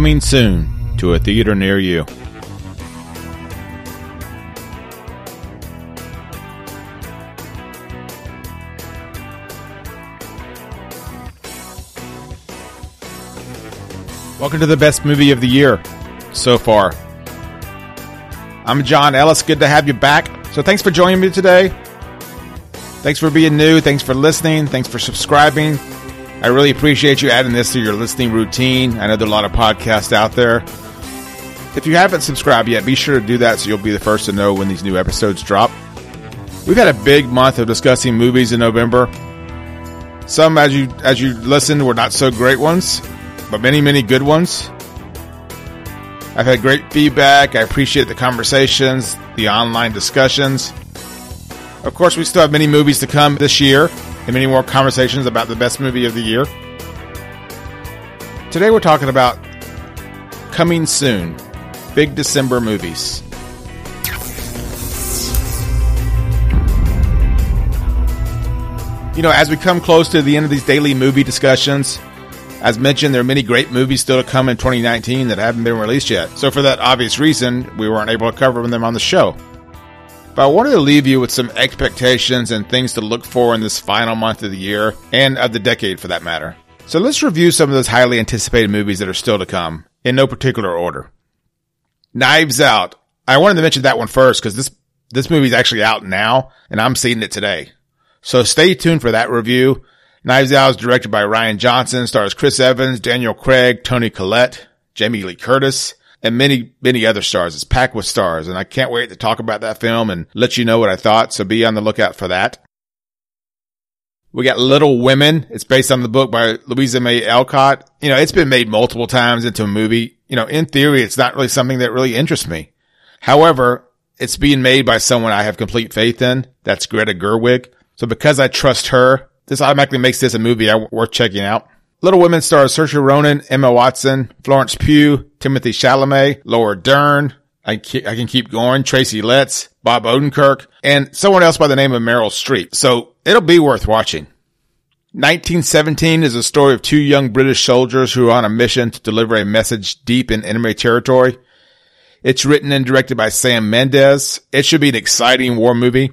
Coming soon to a theater near you. Welcome to the best movie of the year so far. I'm John Ellis. Good to have you back. So thanks for joining me today. Thanks for being new. Thanks for listening. Thanks for subscribing. I really appreciate you adding this to your listening routine. I know there are a lot of podcasts out there. If you haven't subscribed yet, be sure to do that so you'll be the first to know when these new episodes drop. We've had a big month of discussing movies in November. Some, as you as you listened, were not so great ones but many, many good ones. I've had great feedback. I appreciate the conversations, the online discussions. Of course, we still have many movies to come this year and many more conversations about the best movie of the year. Today, we're talking about coming soon big December movies. You know, as we come close to the end of these daily movie discussions, as mentioned, there are many great movies still to come in 2019 that haven't been released yet. So for that obvious reason, we weren't able to cover them on the show. But I wanted to leave you with some expectations and things to look for in this final month of the year and of the decade for that matter. So let's review some of those highly anticipated movies that are still to come in no particular order. Knives Out. I wanted to mention that one first because this, this movie is actually out now and I'm seeing it today. So stay tuned for that review. Knives Out is directed by Rian Johnson, stars Chris Evans, Daniel Craig, Toni Collette, Jamie Lee Curtis, and many, many other stars. It's packed with stars, and I can't wait to talk about that film and let you know what I thought, so be on the lookout for that. We got Little Women. It's based on the book by Louisa May Alcott. You know, it's been made multiple times into a movie. You know, in theory, it's not really something that really interests me. However, it's being made by someone I have complete faith in. That's Greta Gerwig. So because I trust her, this automatically makes this a movie worth checking out. Little Women stars Saoirse Ronan, Emma Watson, Florence Pugh, Timothy Chalamet, Laura Dern. I, I can keep going. Tracy Letts, Bob Odenkirk, and someone else by the name of Meryl Streep. So it'll be worth watching. 1917 is a story of two young British soldiers who are on a mission to deliver a message deep in enemy territory. It's written and directed by Sam Mendes. It should be an exciting war movie.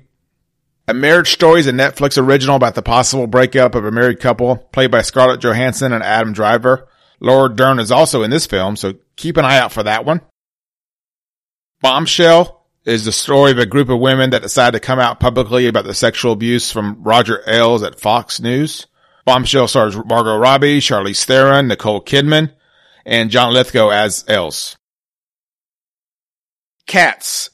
A Marriage Story is a Netflix original about the possible breakup of a married couple, played by Scarlett Johansson and Adam Driver. Laura Dern is also in this film, so keep an eye out for that one. Bombshell is the story of a group of women that decide to come out publicly about the sexual abuse from Roger Ailes at Fox News. Bombshell stars Margot Robbie, Charlize Theron, Nicole Kidman, and John Lithgow as Ailes. Cats.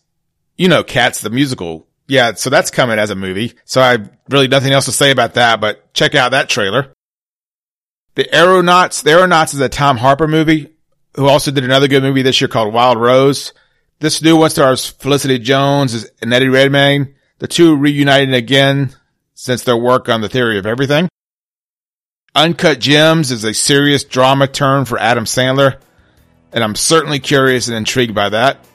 You know Cats, the musical yeah, so that's coming as a movie. So I really nothing else to say about that, but check out that trailer. The Aeronauts. The Aeronauts is a Tom Harper movie who also did another good movie this year called Wild Rose. This new one stars Felicity Jones and Eddie Redmayne. The two reuniting again since their work on the theory of everything. Uncut Gems is a serious drama turn for Adam Sandler, and I'm certainly curious and intrigued by that.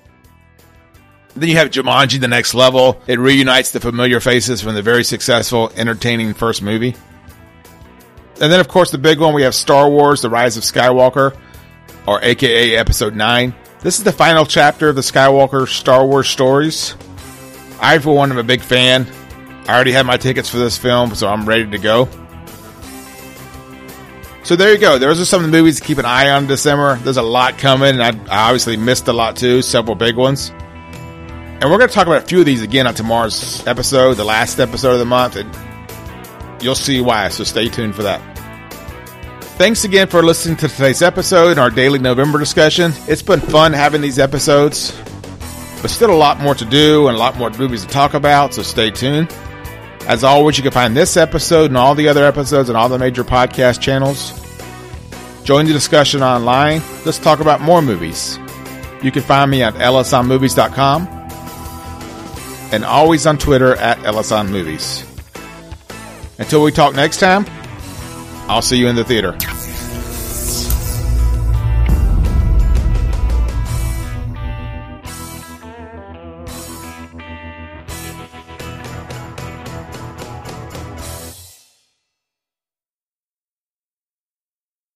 Then you have Jumanji, the next level. It reunites the familiar faces from the very successful, entertaining first movie. And then, of course, the big one, we have Star Wars, The Rise of Skywalker, or AKA Episode 9. This is the final chapter of the Skywalker Star Wars stories. I, for one, am a big fan. I already have my tickets for this film, so I'm ready to go. So there you go. Those are some of the movies to keep an eye on in December. There's a lot coming, and I, I obviously missed a lot too, several big ones. And we're going to talk about a few of these again on tomorrow's episode, the last episode of the month, and you'll see why. So stay tuned for that. Thanks again for listening to today's episode and our daily November discussion. It's been fun having these episodes, but still a lot more to do and a lot more movies to talk about, so stay tuned. As always, you can find this episode and all the other episodes on all the major podcast channels. Join the discussion online. Let's talk about more movies. You can find me at ellisonmovies.com and always on Twitter at Ellison Movies. Until we talk next time, I'll see you in the theater.